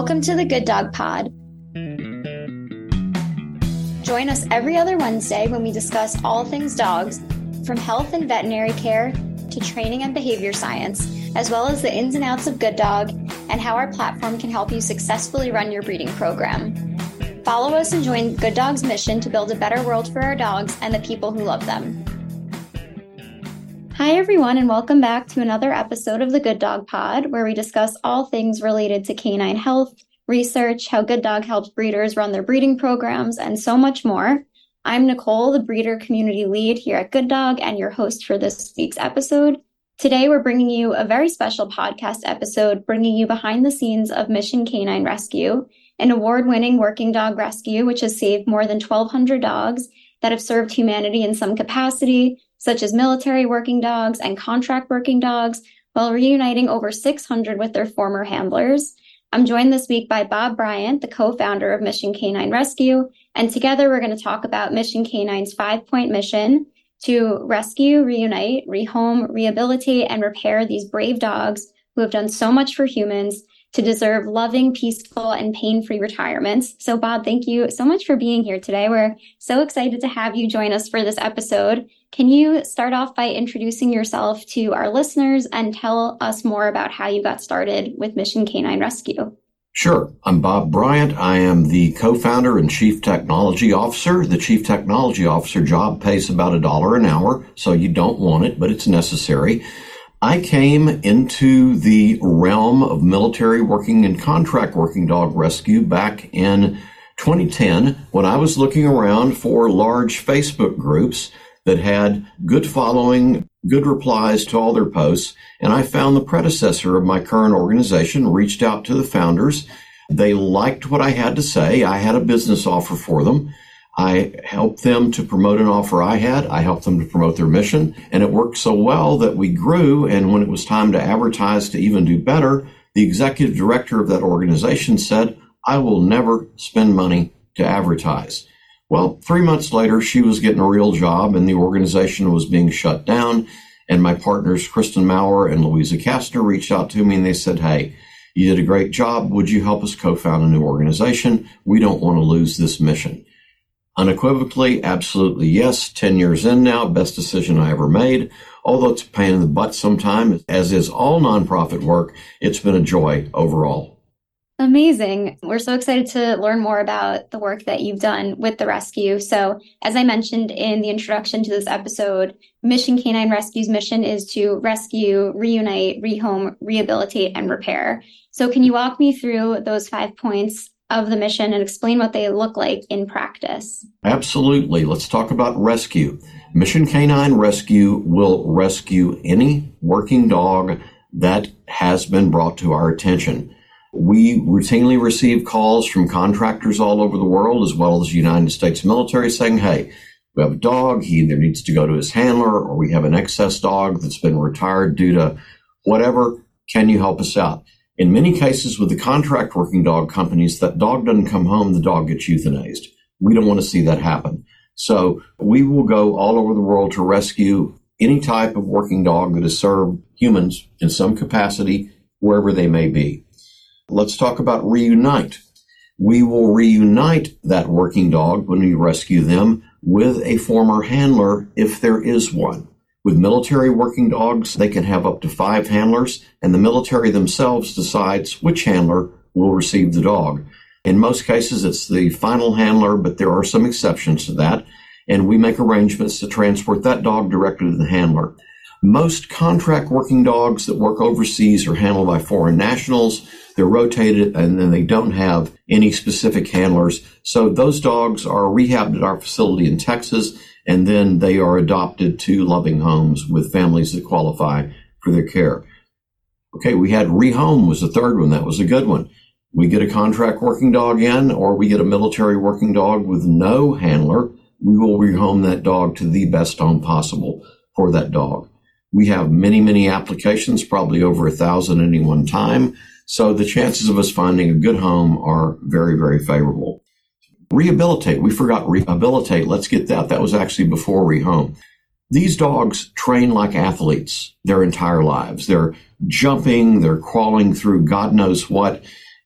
Welcome to the Good Dog Pod. Join us every other Wednesday when we discuss all things dogs, from health and veterinary care to training and behavior science, as well as the ins and outs of Good Dog and how our platform can help you successfully run your breeding program. Follow us and join Good Dog's mission to build a better world for our dogs and the people who love them. Hi, everyone, and welcome back to another episode of the Good Dog Pod, where we discuss all things related to canine health, research, how Good Dog helps breeders run their breeding programs, and so much more. I'm Nicole, the breeder community lead here at Good Dog, and your host for this week's episode. Today, we're bringing you a very special podcast episode, bringing you behind the scenes of Mission K9 Rescue, an award winning working dog rescue which has saved more than 1,200 dogs that have served humanity in some capacity, such as military working dogs and contract working dogs, while reuniting over 600 with their former handlers. I'm joined this week by Bob Bryant, the co-founder of Mission K9 Rescue, and together we're going to talk about Mission K9's five-point mission to rescue, reunite, rehome, rehabilitate, and repair these brave dogs who have done so much for humans to deserve loving, peaceful, and pain free retirements. So, Bob, thank you so much for being here today. We're so excited to have you join us for this episode. Can you start off by introducing yourself to our listeners and tell us more about how you got started with Mission K9 Rescue? Sure. I'm Bob Bryant. I am the co-founder and chief technology officer. The chief technology officer job pays about a dollar an hour, so you don't want it, but it's necessary. I came into the realm of military working and contract working dog rescue back in 2010 when I was looking around for large Facebook groups that had good following, good replies to all their posts. And I found the predecessor of my current organization, reached out to the founders. They liked what I had to say. I had a business offer for them. I helped them to promote an offer I had. I helped them to promote their mission. And it worked so well that we grew. And when it was time to advertise to even do better, the executive director of that organization said, I will never spend money to advertise. Well, three months later, she was getting a real job and the organization was being shut down. And my partners, Kristen Maurer and Louisa Kastner, reached out to me and they said, Hey, you did a great job. Would you help us co-found a new organization? We don't want to lose this mission. Unequivocally, absolutely yes. 10 years in now, best decision I ever made. Although it's a pain in the butt sometimes, as is all nonprofit work, it's been a joy overall. Amazing. We're so excited to learn more about the work that you've done with the rescue. So, as I mentioned in the introduction to this episode, Mission K9 Rescue's mission is to rescue, reunite, rehome, rehabilitate, and repair. So, can you walk me through those five points of the mission and explain what they look like in practice? Absolutely. Let's talk about rescue. Mission K9 Rescue will rescue any working dog that has been brought to our attention. We routinely receive calls from contractors all over the world, as well as the United States military, saying, Hey, we have a dog. He either needs to go to his handler or we have an excess dog that's been retired due to whatever. Can you help us out? In many cases with the contract working dog companies, that dog doesn't come home, the dog gets euthanized. We don't want to see that happen. So we will go all over the world to rescue any type of working dog that has served humans in some capacity, wherever they may be. Let's talk about reunite. We will reunite that working dog when we rescue them with a former handler if there is one. With military working dogs, they can have up to five handlers, and the military themselves decides which handler will receive the dog. In most cases, it's the final handler, but there are some exceptions to that, and we make arrangements to transport that dog directly to the handler. Most contract working dogs that work overseas are handled by foreign nationals. They're rotated and then they don't have any specific handlers. So those dogs are rehabbed at our facility in Texas and then they are adopted to loving homes with families that qualify for their care. Okay, we had rehome was the third one. That was a good one. We get a contract working dog in or we get a military working dog with no handler. We will rehome that dog to the best home possible for that dog. We have many, many applications, probably over a thousand any one time. So the chances of us finding a good home are very, very favorable. Rehabilitate. We forgot rehabilitate. Let's get that. That was actually before rehome. These dogs train like athletes their entire lives. They're jumping, they're crawling through God knows what.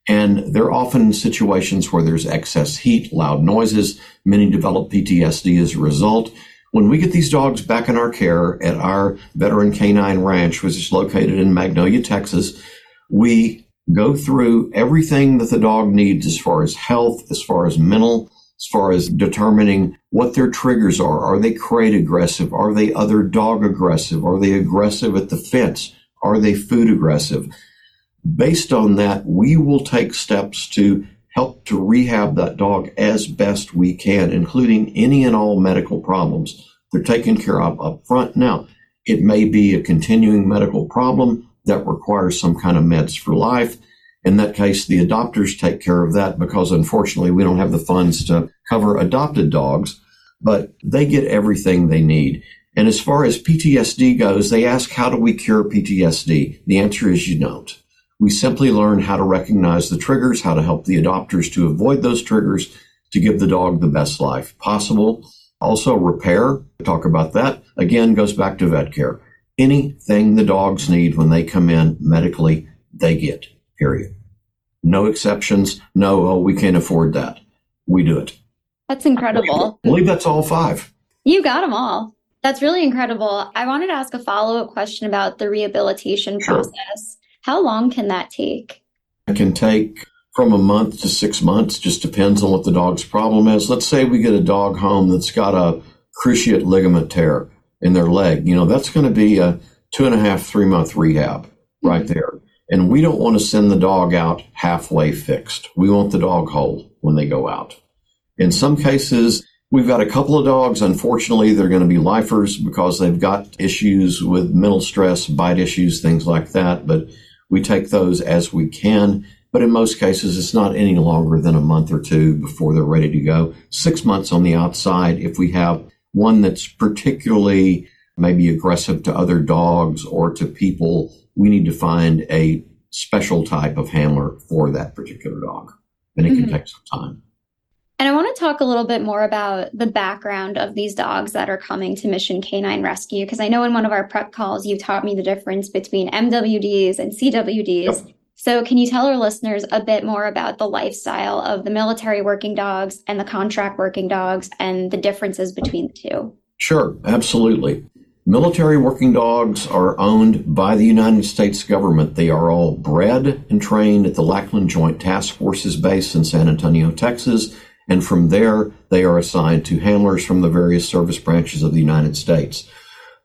And there are often in situations where there's excess heat, loud noises. Many develop PTSD as a result. When we get these dogs back in our care at our veteran canine ranch, which is located in Magnolia, Texas, we go through everything that the dog needs as far as health, as far as mental, as far as determining what their triggers are. Are they crate aggressive? Are they other dog aggressive? Are they aggressive at the fence? Are they food aggressive? Based on that, we will take steps to help to rehab that dog as best we can, including any and all medical problems. They're taken care of up front. Now, it may be a continuing medical problem that requires some kind of meds for life. In that case, the adopters take care of that because unfortunately we don't have the funds to cover adopted dogs, but they get everything they need. And as far as PTSD goes, they ask, how do we cure PTSD? The answer is you don't. We simply learn how to recognize the triggers, how to help the adopters to avoid those triggers to give the dog the best life possible. Also, repair, talk about that. Again, goes back to vet care. Anything the dogs need when they come in medically, they get, period. No exceptions. No, oh, we can't afford that. We do it. That's incredible. I believe that's all five. You got them all. That's really incredible. I wanted to ask a follow up question about the rehabilitation sure. process. How long can that take? It can take from a month to six months, just depends on what the dog's problem is. Let's say we get a dog home that's got a cruciate ligament tear in their leg, you know, that's going to be a two and a half, three month rehab mm-hmm. right there. And we don't want to send the dog out halfway fixed. We want the dog whole when they go out. In some cases, we've got a couple of dogs. Unfortunately, they're going to be lifers because they've got issues with mental stress, bite issues, things like that. But we take those as we can. But in most cases, it's not any longer than a month or two before they're ready to go. Six months on the outside if we have one that's particularly maybe aggressive to other dogs or to people, we need to find a special type of handler for that particular dog. And it mm-hmm. can take some time. And I want to talk a little bit more about the background of these dogs that are coming to Mission K9 Rescue, because I know in one of our prep calls, you taught me the difference between MWDs and CWDs. Yep. So, can you tell our listeners a bit more about the lifestyle of the military working dogs and the contract working dogs and the differences between the two? Sure, absolutely. Military working dogs are owned by the United States government. They are all bred and trained at the Lackland Joint Task Forces base in San Antonio, Texas. And from there, they are assigned to handlers from the various service branches of the United States.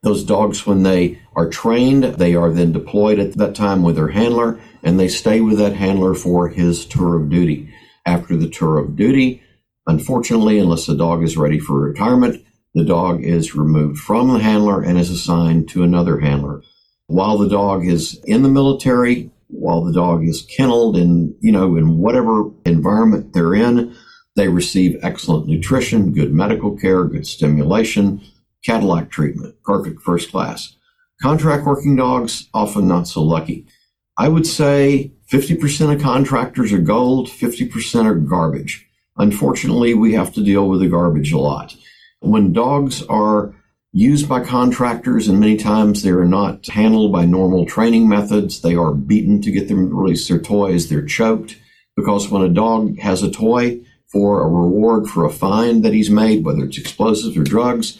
Those dogs, when they are trained, they are then deployed at that time with their handler and they stay with that handler for his tour of duty. After the tour of duty, unfortunately, unless the dog is ready for retirement, the dog is removed from the handler and is assigned to another handler. While the dog is in the military, while the dog is kenneled in, you know, in whatever environment they're in, they receive excellent nutrition, good medical care, good stimulation, Cadillac treatment, perfect first class. Contract working dogs, often not so lucky. I would say 50% of contractors are gold, 50% are garbage. Unfortunately, we have to deal with the garbage a lot. When dogs are used by contractors, and many times they are not handled by normal training methods, they are beaten to get them to release their toys, they're choked. Because when a dog has a toy for a reward for a find that he's made, whether it's explosives or drugs,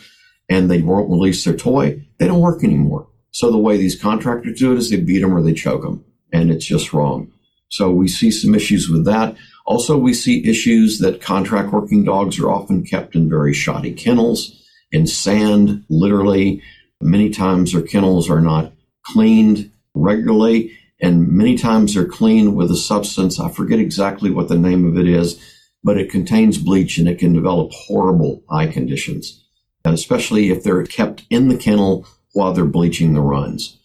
and they won't release their toy, they don't work anymore. So the way these contractors do it is they beat them or they choke them, and it's just wrong. So we see some issues with that. Also, we see issues that contract working dogs are often kept in very shoddy kennels, in sand, literally. Many times their kennels are not cleaned regularly, and many times they're cleaned with a substance. I forget exactly what the name of it is, but it contains bleach and it can develop horrible eye conditions especially if they're kept in the kennel while they're bleaching the runs.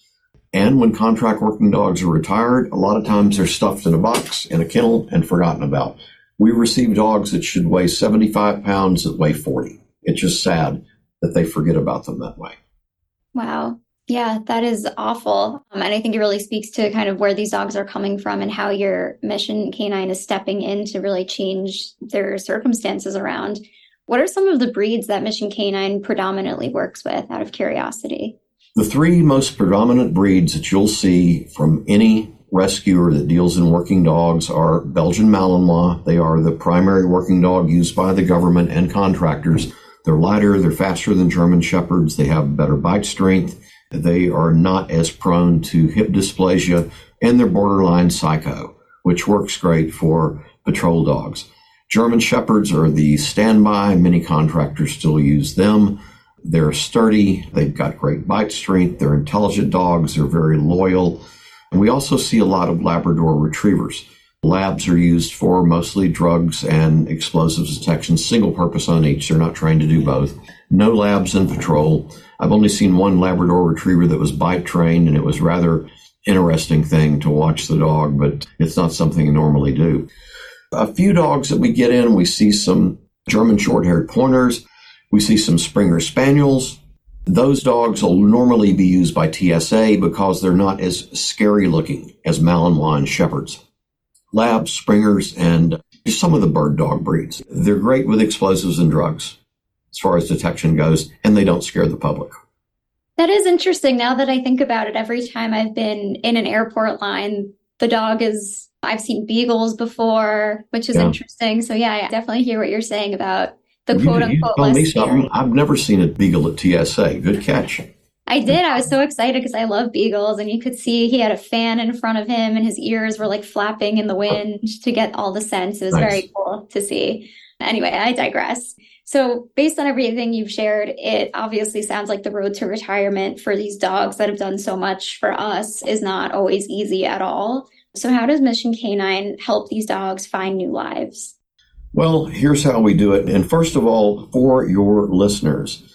And when contract working dogs are retired, a lot of times they're stuffed in a box in a kennel and forgotten about. We receive dogs that should weigh 75 pounds that weigh 40. It's just sad that they forget about them that way. Wow. Yeah, that is awful. Um, and I think it really speaks to kind of where these dogs are coming from and how your mission canine is stepping in to really change their circumstances around. What are some of the breeds that Mission K9 predominantly works with out of curiosity? The three most predominant breeds that you'll see from any rescuer that deals in working dogs are Belgian Malinois. They are the primary working dog used by the government and contractors. They're lighter, they're faster than German Shepherds, they have better bite strength, they are not as prone to hip dysplasia, and they're borderline psycho, which works great for patrol dogs. German Shepherds are the standby. Many contractors still use them. They're sturdy. They've got great bite strength. They're intelligent dogs. They're very loyal. And we also see a lot of Labrador retrievers. Labs are used for mostly drugs and explosives detection, single purpose on each. They're not trained to do both. No labs in patrol. I've only seen one Labrador retriever that was bite trained, and it was rather interesting thing to watch the dog, but it's not something I normally do. A few dogs that we get in, we see some German short haired pointers, we see some Springer Spaniels. Those dogs will normally be used by TSA because they're not as scary looking as Malinois and Shepherds. Labs, Springers, and some of the bird dog breeds. They're great with explosives and drugs as far as detection goes, and they don't scare the public. That is interesting. Now that I think about it, every time I've been in an airport line, the dog is, I've seen beagles before, which is yeah. interesting. So, yeah, I definitely hear what you're saying about the quote unquote. You me something. I've never seen a beagle at TSA. Good catch. I did. I was so excited because I love beagles, and you could see he had a fan in front of him, and his ears were like flapping in the wind to get all the scents. It was nice. very cool to see. Anyway, I digress. So, based on everything you've shared, it obviously sounds like the road to retirement for these dogs that have done so much for us is not always easy at all. So, how does Mission K9 help these dogs find new lives? Well, here's how we do it. And first of all, for your listeners,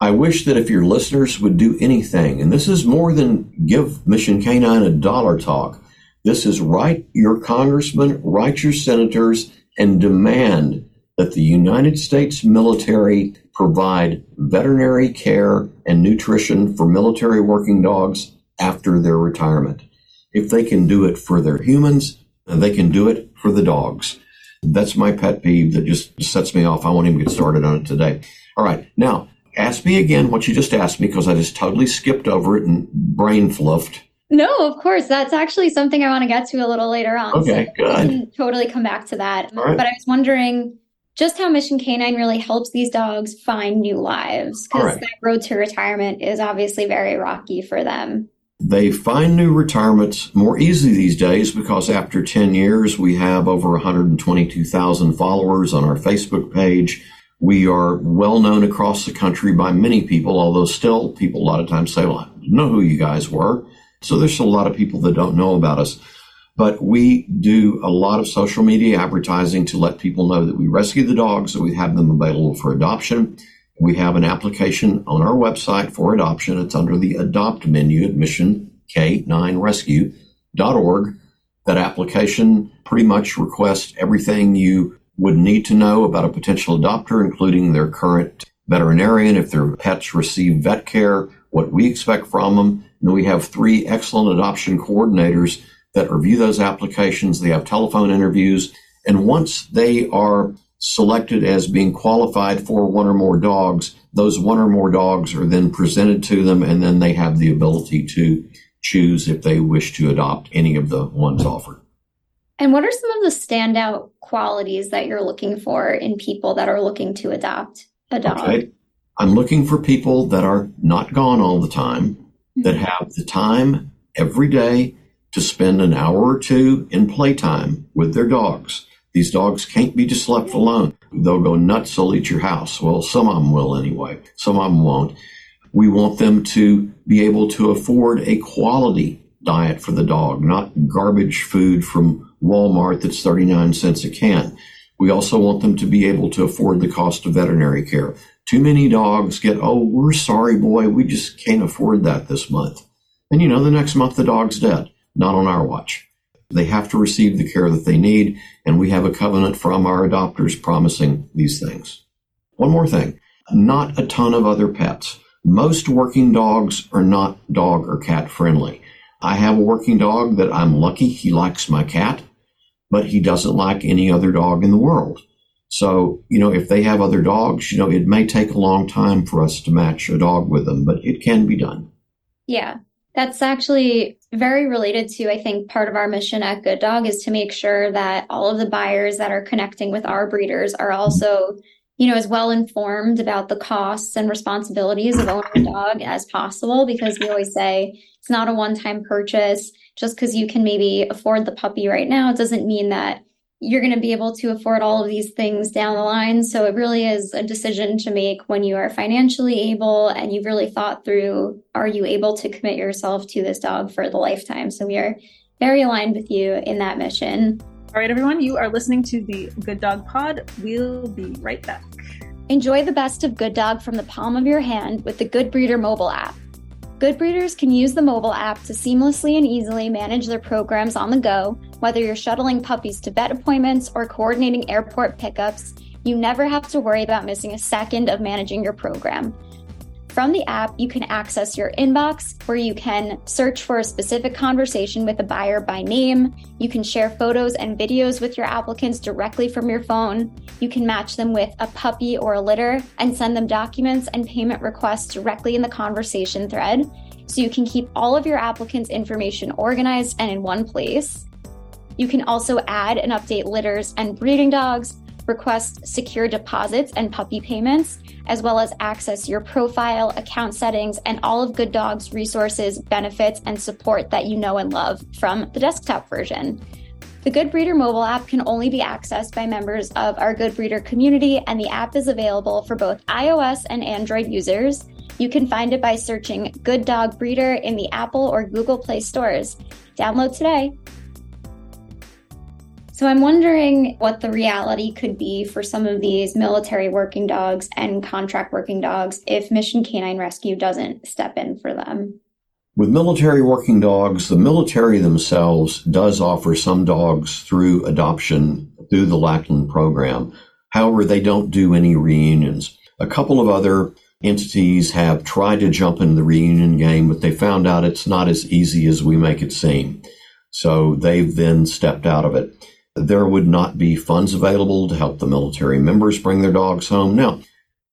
I wish that if your listeners would do anything, and this is more than give Mission K9 a dollar talk, this is write your congressman, write your senators, and demand that the United States military provide veterinary care and nutrition for military working dogs after their retirement. If they can do it for their humans, they can do it for the dogs. That's my pet peeve that just sets me off. I won't even get started on it today. All right. Now, ask me again what you just asked me because I just totally skipped over it and brain fluffed. No, of course. That's actually something I want to get to a little later on. Okay, so good. totally come back to that. Right. But I was wondering just how Mission K9 really helps these dogs find new lives because right. that road to retirement is obviously very rocky for them. They find new retirements more easily these days because after 10 years, we have over 122,000 followers on our Facebook page. We are well known across the country by many people, although still people a lot of times say, well, I know who you guys were. So there's still a lot of people that don't know about us. But we do a lot of social media advertising to let people know that we rescue the dogs, that we have them available for adoption. We have an application on our website for adoption. It's under the adopt menu at missionk9rescue.org. That application pretty much requests everything you would need to know about a potential adopter, including their current veterinarian, if their pets receive vet care, what we expect from them. And we have three excellent adoption coordinators that review those applications. They have telephone interviews. And once they are selected as being qualified for one or more dogs, those one or more dogs are then presented to them, and then they have the ability to choose if they wish to adopt any of the ones offered. And what are some of the standout qualities that you're looking for in people that are looking to adopt a dog? Okay. I'm looking for people that are not gone all the time, that mm-hmm. have the time every day to spend an hour or two in playtime with their dogs. These dogs can't be just left alone. They'll go nuts, they'll eat your house. Well, some of them will anyway. Some of them won't. We want them to be able to afford a quality diet for the dog, not garbage food from Walmart that's 39 cents a can. We also want them to be able to afford the cost of veterinary care. Too many dogs get, oh, we're sorry, boy, we just can't afford that this month. And you know, the next month the dog's dead not on our watch. They have to receive the care that they need, and we have a covenant from our adopters promising these things. One more thing not a ton of other pets. Most working dogs are not dog or cat friendly. I have a working dog that I'm lucky he likes my cat, but he doesn't like any other dog in the world. So, you know, if they have other dogs, you know, it may take a long time for us to match a dog with them, but it can be done. Yeah. That's actually very related to, I think, part of our mission at Good Dog is to make sure that all of the buyers that are connecting with our breeders are also, you know, as well informed about the costs and responsibilities of owning a dog as possible. Because we always say it's not a one time purchase. Just because you can maybe afford the puppy right now, it doesn't mean that you're going to be able to afford all of these things down the line. So it really is a decision to make when you are financially able and you've really thought through are you able to commit yourself to this dog for the lifetime? So we are very aligned with you in that mission. All right, everyone, you are listening to the Good Dog Pod. We'll be right back. Enjoy the best of Good Dog from the palm of your hand with the Good Breeder mobile app. Good breeders can use the mobile app to seamlessly and easily manage their programs on the go, whether you're shuttling puppies to vet appointments or coordinating airport pickups. You never have to worry about missing a second of managing your program. From the app, you can access your inbox where you can search for a specific conversation with a buyer by name. You can share photos and videos with your applicants directly from your phone. You can match them with a puppy or a litter and send them documents and payment requests directly in the conversation thread. So you can keep all of your applicants' information organized and in one place. You can also add and update litters and breeding dogs, request secure deposits and puppy payments, as well as access your profile, account settings, and all of Good Dog's resources, benefits, and support that you know and love from the desktop version. The Good Breeder mobile app can only be accessed by members of our Good Breeder community, and the app is available for both iOS and Android users. You can find it by searching Good Dog Breeder in the Apple or Google Play stores. Download today. So I'm wondering what the reality could be for some of these military working dogs and contract working dogs if Mission K9 Rescue doesn't step in for them. With military working dogs, the military themselves does offer some dogs through adoption through the Lackland program. However, they don't do any reunions. A couple of other entities have tried to jump into the reunion game, but they found out it's not as easy as we make it seem. So they've then stepped out of it there would not be funds available to help the military members bring their dogs home. Now,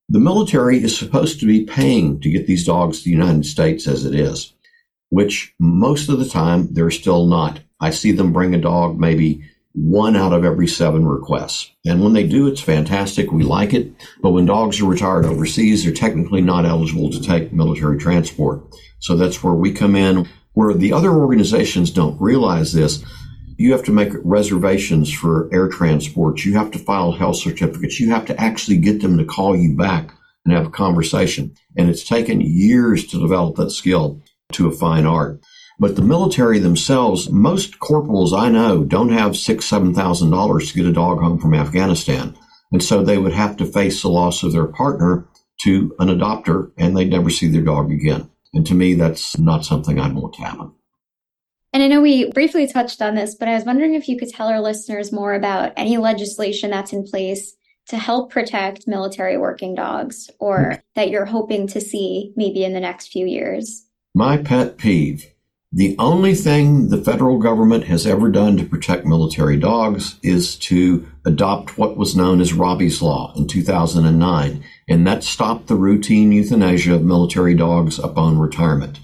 the military is supposed to be paying to get these dogs to the United States as it is, which most of the time they're still not. I see them bring a dog maybe one out of every seven requests. And when they do, it's fantastic. We like it. But when dogs are retired overseas, they're technically not eligible to take military transport. So that's where we come in, where the other organizations don't realize this you have to make reservations for air transports. You have to file health certificates. You have to actually get them to call you back and have a conversation. And it's taken years to develop that skill to a fine art. But the military themselves, most corporals I know don't have six, seven thousand dollars to get a dog home from Afghanistan. And so they would have to face the loss of their partner to an adopter and they'd never see their dog again. And to me, that's not something I'd want to happen. And I know we briefly touched on this, but I was wondering if you could tell our listeners more about any legislation that's in place to help protect military working dogs or mm-hmm. that you're hoping to see maybe in the next few years. My pet peeve. The only thing the federal government has ever done to protect military dogs is to adopt what was known as Robby's Law in 2009, and that stopped the routine euthanasia of military dogs upon retirement.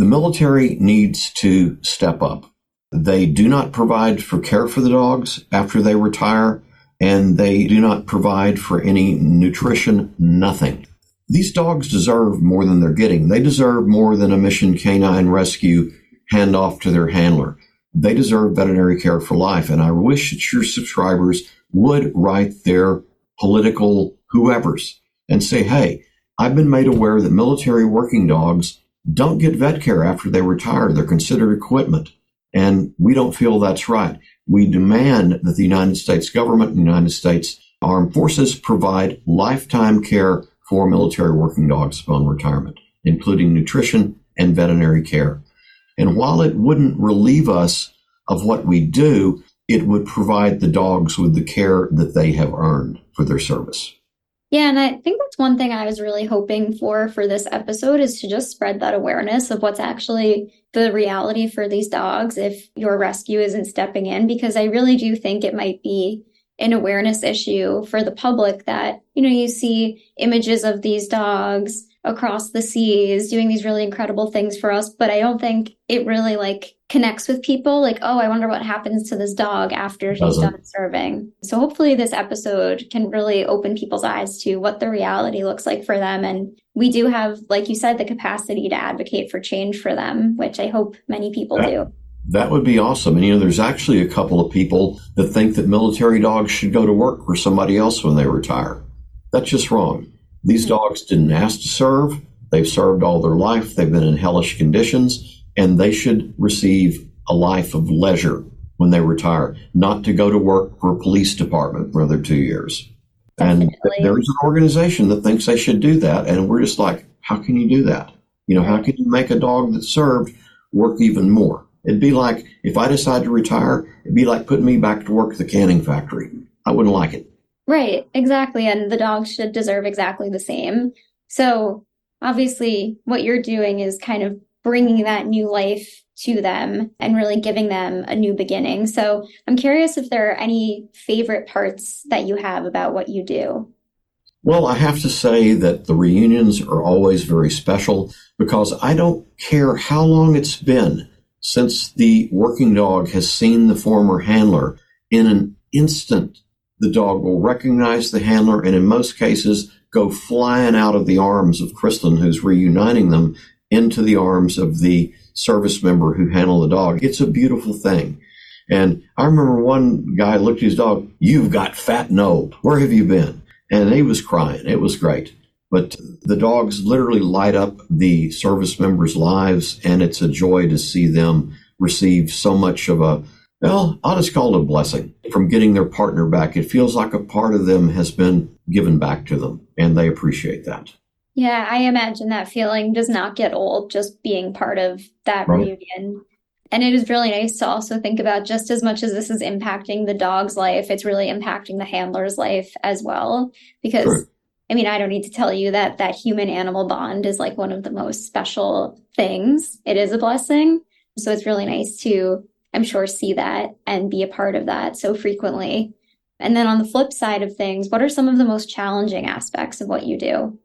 The military needs to step up. They do not provide for care for the dogs after they retire, and they do not provide for any nutrition, nothing. These dogs deserve more than they're getting. They deserve more than a mission canine rescue handoff to their handler. They deserve veterinary care for life. And I wish that your subscribers would write their political whoever's and say, Hey, I've been made aware that military working dogs don't get vet care after they retire. They're considered equipment. And we don't feel that's right. We demand that the United States government and the United States Armed Forces provide lifetime care for military working dogs upon retirement, including nutrition and veterinary care. And while it wouldn't relieve us of what we do, it would provide the dogs with the care that they have earned for their service. Yeah, and I think that's one thing I was really hoping for for this episode is to just spread that awareness of what's actually the reality for these dogs if your rescue isn't stepping in because I really do think it might be an awareness issue for the public that, you know, you see images of these dogs across the seas doing these really incredible things for us but i don't think it really like connects with people like oh i wonder what happens to this dog after he's Doesn't. done serving so hopefully this episode can really open people's eyes to what the reality looks like for them and we do have like you said the capacity to advocate for change for them which i hope many people do That would be awesome. And you know, there's actually a couple of people that think that military dogs should go to work for somebody else when they retire. That's just wrong. These hmm. dogs didn't ask to serve. They've served all their life. They've been in hellish conditions and they should receive a life of leisure when they retire, not to go to work for a police department for another two years. And there's an organization that thinks they should do that. And we're just like, how can you do that? You know, how can you make a dog that served work even more? It'd be like if I decide to retire, it'd be like putting me back to work at the canning factory. I wouldn't like it. Right, exactly. And the dogs should deserve exactly the same. So, obviously, what you're doing is kind of bringing that new life to them and really giving them a new beginning. So, I'm curious if there are any favorite parts that you have about what you do. Well, I have to say that the reunions are always very special because I don't care how long it's been since the working dog has seen the former handler. In an instant, the dog will recognize the handler and in most cases go flying out of the arms of Kristen, who's reuniting them, into the arms of the service member who handled the dog. It's a beautiful thing. And I remember one guy looked at his dog, You've got fat and old. Where have you been? And he was crying. It was great. But the dogs literally light up the service members' lives, and it's a joy to see them receive so much of a, well, I'll just call it a blessing from getting their partner back. It feels like a part of them has been given back to them, and they appreciate that. Yeah, I imagine that feeling does not get old just being part of that Right. reunion. And it is really nice to also think about just as much as this is impacting the dog's life, it's really impacting the handler's life as well. Because, True. I mean, I don't need to tell you that that human animal bond is like one of the most special things. It is a blessing. So it's really nice to, I'm sure, see that and be a part of that so frequently. And then on the flip side of things, what are some of the most challenging aspects of what you do?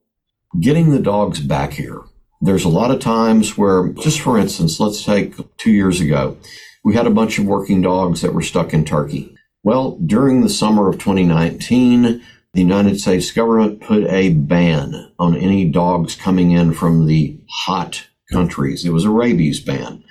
Getting the dogs back here. There's a lot of times where, just for instance, let's take two years ago, we had a bunch of working dogs that were stuck in Turkey. Well, during the summer of 2019, the United States government put a ban on any dogs coming in from the hot countries. It was a rabies ban.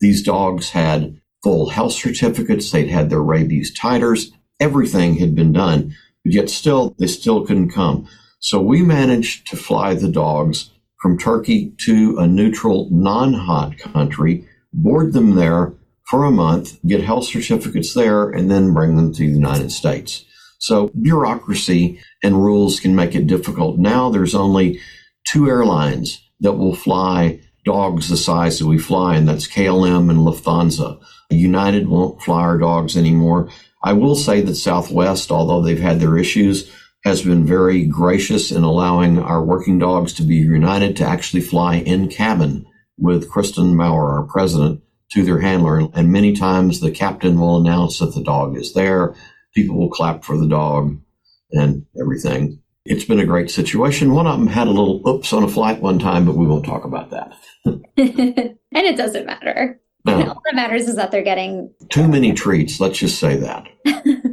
These dogs had full health certificates, they'd had their rabies titers, everything had been done, but yet still, they still couldn't come. So we managed to fly the dogs from Turkey to a neutral, non hot country, board them there for a month, get health certificates there, and then bring them to the United States. So bureaucracy and rules can make it difficult. Now there's only two airlines that will fly dogs the size that we fly, and that's KLM and Lufthansa. United won't fly our dogs anymore. I will say that Southwest, although they've had their issues, has been very gracious in allowing our working dogs to be united to actually fly in cabin with Kristen Maurer, our president, to their handler. And many times the captain will announce that the dog is there. People will clap for the dog and everything. It's been a great situation. One of them had a little oops on a flight one time, but we won't talk about that. and it doesn't matter. No, All that matters is that they're getting. too many treats. Let's just say that.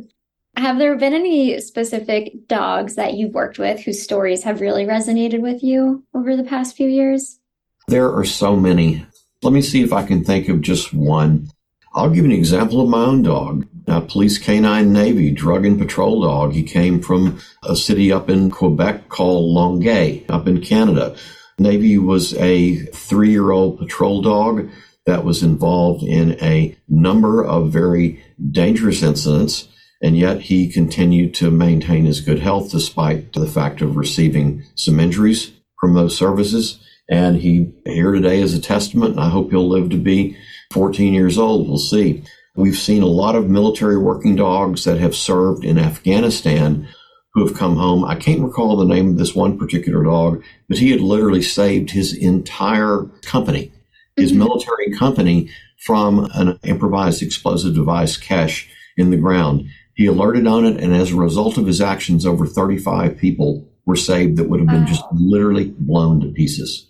Have there been any specific dogs that you've worked with whose stories have really resonated with you over the past few years? There are so many. Let me see if I can think of just one. I'll give an example of my own dog. A police canine Navy drug and patrol dog. He came from a city up in Quebec called Longueuil, up in Canada. Navy was a three year old patrol dog that was involved in a number of very dangerous incidents, and yet he continued to maintain his good health despite the fact of receiving some injuries from those services. And he here today is a testament, and I hope he'll live to be 14 years old. We'll see. We've seen a lot of military working dogs that have served in Afghanistan who have come home. I can't recall the name of this one particular dog, but he had literally saved his entire company, his Mhm. military company, from an improvised explosive device cache in the ground. He alerted on it, and as a result of his actions, over 35 people were saved that would have been Wow. just literally blown to pieces.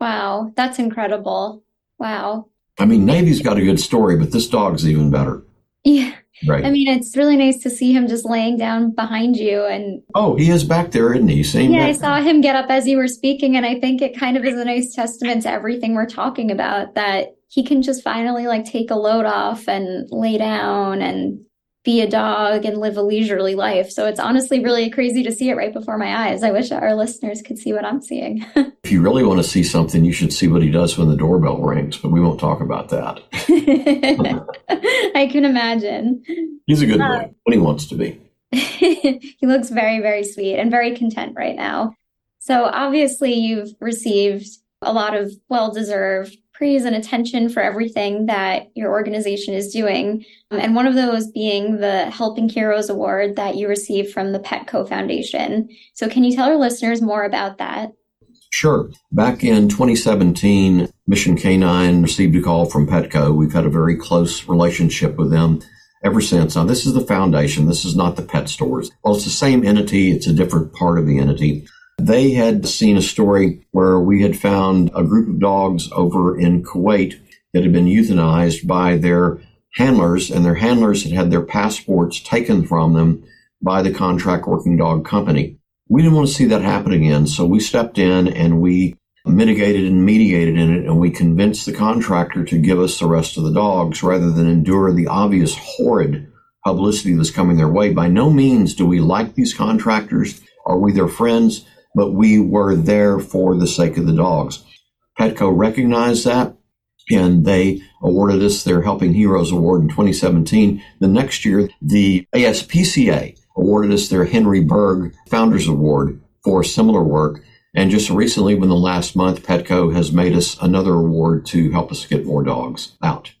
Wow, that's incredible. Wow. I mean, Navy's got a good story, but this dog's even better. Yeah. Right. I mean, it's really nice to see him just laying down behind you. And oh, he is back there, isn't he? Same yeah, I saw him get up as you were speaking. And I think it kind of is a nice testament to everything we're talking about that he can just finally like take a load off and lay down and be a dog and live a leisurely life. So it's honestly really crazy to see it right before my eyes. I wish our listeners could see what I'm seeing. If you really want to see something, you should see what he does when the doorbell rings, but we won't talk about that. I can imagine. He's a good Uh, boy when he wants to be. he looks very, very sweet and very content right now. So, obviously, you've received a lot of well deserved praise and attention for everything that your organization is doing. Um, and one of those being the Helping Heroes Award that you received from the Petco Foundation. So, can you tell our listeners more about that? Sure. Back in 2017, Mission K9 received a call from Petco. We've had a very close relationship with them ever since. Now, this is the foundation. This is not the pet stores. Well, it's the same entity. It's a different part of the entity. They had seen a story where we had found a group of dogs over in Kuwait that had been euthanized by their handlers, and their handlers had had their passports taken from them by the contract working dog company. We didn't want to see that happen again, so we stepped in and we mitigated and mediated in it, and we convinced the contractor to give us the rest of the dogs rather than endure the obvious horrid publicity that's coming their way. By no means do we like these contractors, are we their friends, but we were there for the sake of the dogs. Petco recognized that and they awarded us their Helping Heroes Award in 2017. The next year, the ASPCA awarded us their Henry Bergh Founders Award for similar work. And just recently, within the last month, Petco has made us another award to help us get more dogs out.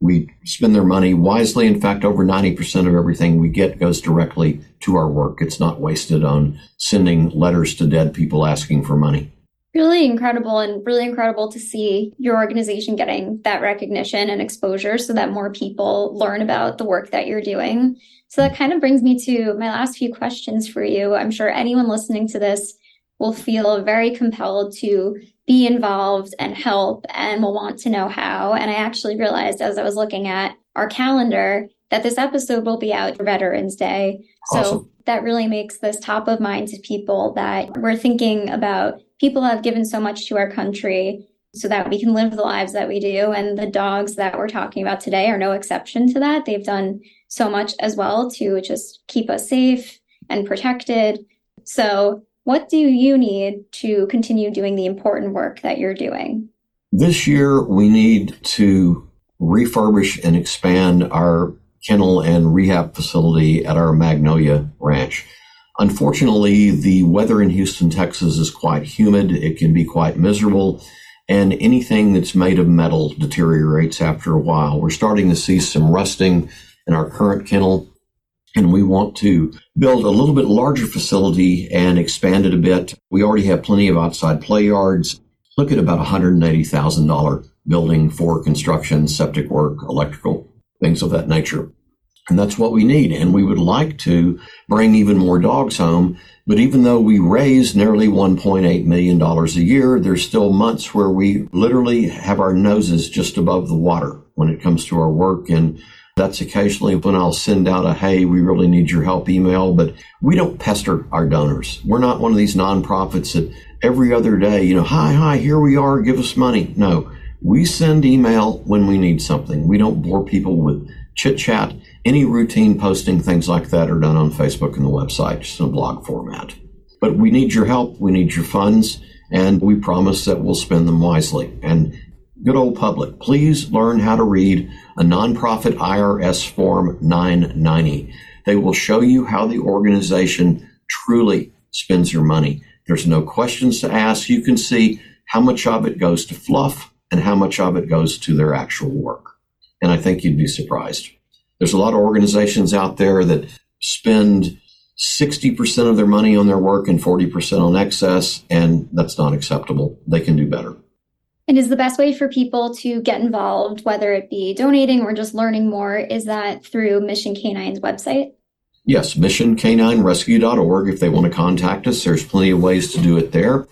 We spend their money wisely. In fact, over 90% of everything we get goes directly to our work. It's not wasted on sending letters to dead people asking for money. Really incredible and really incredible to see your organization getting that recognition and exposure so that more people learn about the work that you're doing. So that kind of brings me to my last few questions for you. I'm sure anyone listening to this will feel very compelled to be involved and help and will want to know how. And I actually realized as I was looking at our calendar that this episode will be out for Veterans Day. So that really makes this top of mind to people that we're thinking about people have given so much to our country so that we can live the lives that we do. And the dogs that we're talking about today are no exception to that. They've done so much as well to just keep us safe and protected. So, what do you need to continue doing the important work that you're doing? This year, we need to refurbish and expand our kennel and rehab facility at our Magnolia Ranch. Unfortunately, the weather in Houston, Texas is quite humid. It can be quite miserable, and anything that's made of metal deteriorates after a while. We're starting to see some rusting in our current kennel, and we want to build a little bit larger facility and expand it a bit. We already have plenty of outside play yards. Look at about $180,000 building for construction, septic work, electrical, things of that nature. And that's what we need. And we would like to bring even more dogs home. But even though we raise nearly $1.8 million a year, there's still months where we literally have our noses just above the water when it comes to our work. And that's occasionally when I'll send out a, hey, we really need your help email, but we don't pester our donors. We're not one of these nonprofits that every other day, you know, hi, hi, here we are, give us money. No, we send email when we need something. We don't bore people with chit chat. Any routine posting, things like that are done on Facebook and the website, just in a blog format. But we need your help. We need your funds. And we promise that we'll spend them wisely. And good old public, please learn how to read a nonprofit IRS Form 990. They will show you how the organization truly spends your money. There's no questions to ask. You can see how much of it goes to fluff and how much of it goes to their actual work. And I think you'd be surprised. There's a lot of organizations out there that spend 60% of their money on their work and 40% on excess, and that's not acceptable. They can do better. And is the best way for people to get involved, whether it be donating or just learning more, is that through Mission K9's website? Yes, missionk9rescue.org. If they want to contact us, there's plenty of ways to do it there.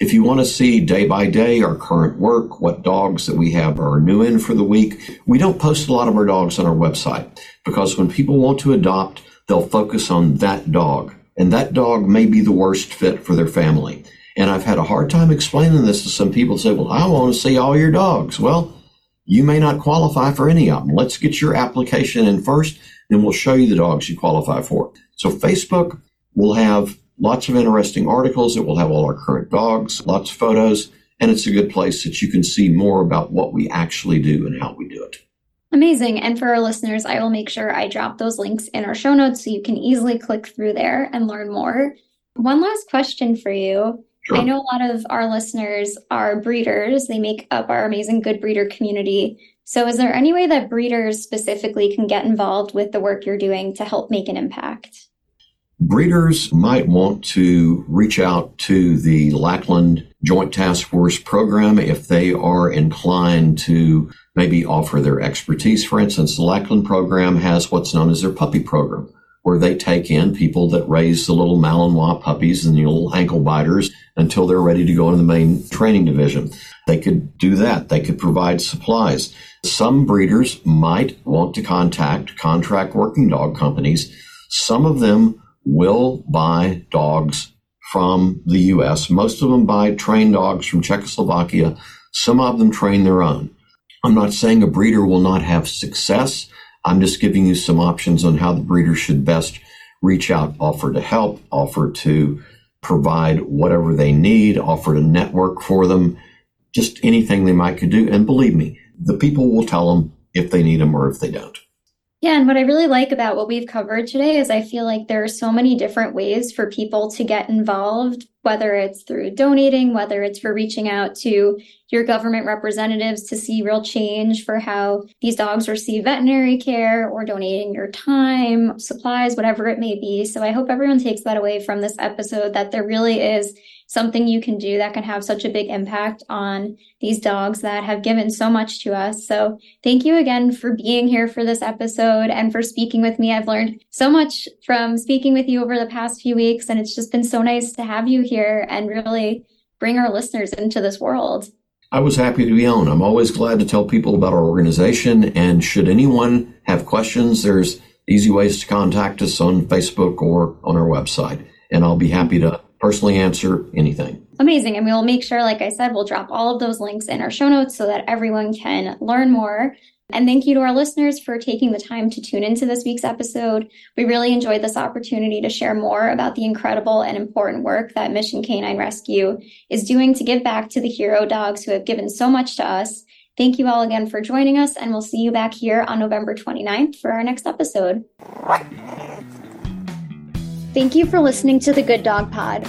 If you want to see day by day our current work, what dogs that we have are new in for the week, we don't post a lot of our dogs on our website because when people want to adopt, they'll focus on that dog. And that dog may be the worst fit for their family. And I've had a hard time explaining this to some people say, well, I want to see all your dogs. Well, you may not qualify for any of them. Let's get your application in first, then we'll show you the dogs you qualify for. So Facebook will have lots of interesting articles. It will have all our current dogs, lots of photos, and it's a good place that you can see more about what we actually do and how we do it. Amazing. And for our listeners, I will make sure I drop those links in our show notes so you can easily click through there and learn more. One last question for you. I know a lot of our listeners are breeders. They make up our amazing good breeder community. So, is there any way that breeders specifically can get involved with the work you're doing to help make an impact? Breeders might want to reach out to the Lackland Joint Task Force program if they are inclined to maybe offer their expertise. For instance, the Lackland program has what's known as their puppy program, where they take in people that raise the little Malinois puppies and the little ankle biters until they're ready to go into the main training division. They could do that. They could provide supplies. Some breeders might want to contact contract working dog companies. Some of them will buy dogs from the U.S. Most of them buy trained dogs from Czechoslovakia. Some of them train their own. I'm not saying a breeder will not have success. I'm just giving you some options on how the breeder should best reach out, offer to help, offer to provide whatever they need, offer to network for them, just anything they might could do. And believe me, the people will tell them if they need them or if they don't. Yeah, and what I really like about what we've covered today is I feel like there are so many different ways for people to get involved, whether it's through donating, whether it's for reaching out to your government representatives to see real change for how these dogs receive veterinary care or donating your time, supplies, whatever it may be. So I hope everyone takes that away from this episode that there really is something you can do that can have such a big impact on these dogs that have given so much to us. So thank you again for being here for this episode and for speaking with me. I've learned so much from speaking with you over the past few weeks, and it's just been so nice to have you here and really bring our listeners into this world. I was happy to be on. I'm always glad to tell people about our organization. And should anyone have questions, there's easy ways to contact us on Facebook or on our website. And I'll be happy to personally answer anything. Amazing. And we will make sure, like I said, we'll drop all of those links in our show notes so that everyone can learn more. And thank you to our listeners for taking the time to tune into this week's episode. We really enjoyed this opportunity to share more about the incredible and important work that Mission K9 Rescue is doing to give back to the hero dogs who have given so much to us. Thank you all again for joining us, and we'll see you back here on November 29th for our next episode. Thank you for listening to the Good Dog Pod.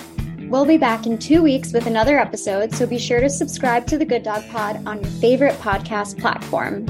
We'll be back in two weeks with another episode, so be sure to subscribe to the Good Dog Pod on your favorite podcast platform.